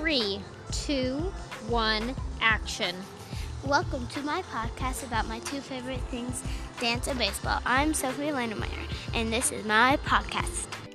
three, two, one, action. Welcome to my podcast about my two favorite things, dance and baseball. I'm Sophie Landemeyer, and this is my podcast.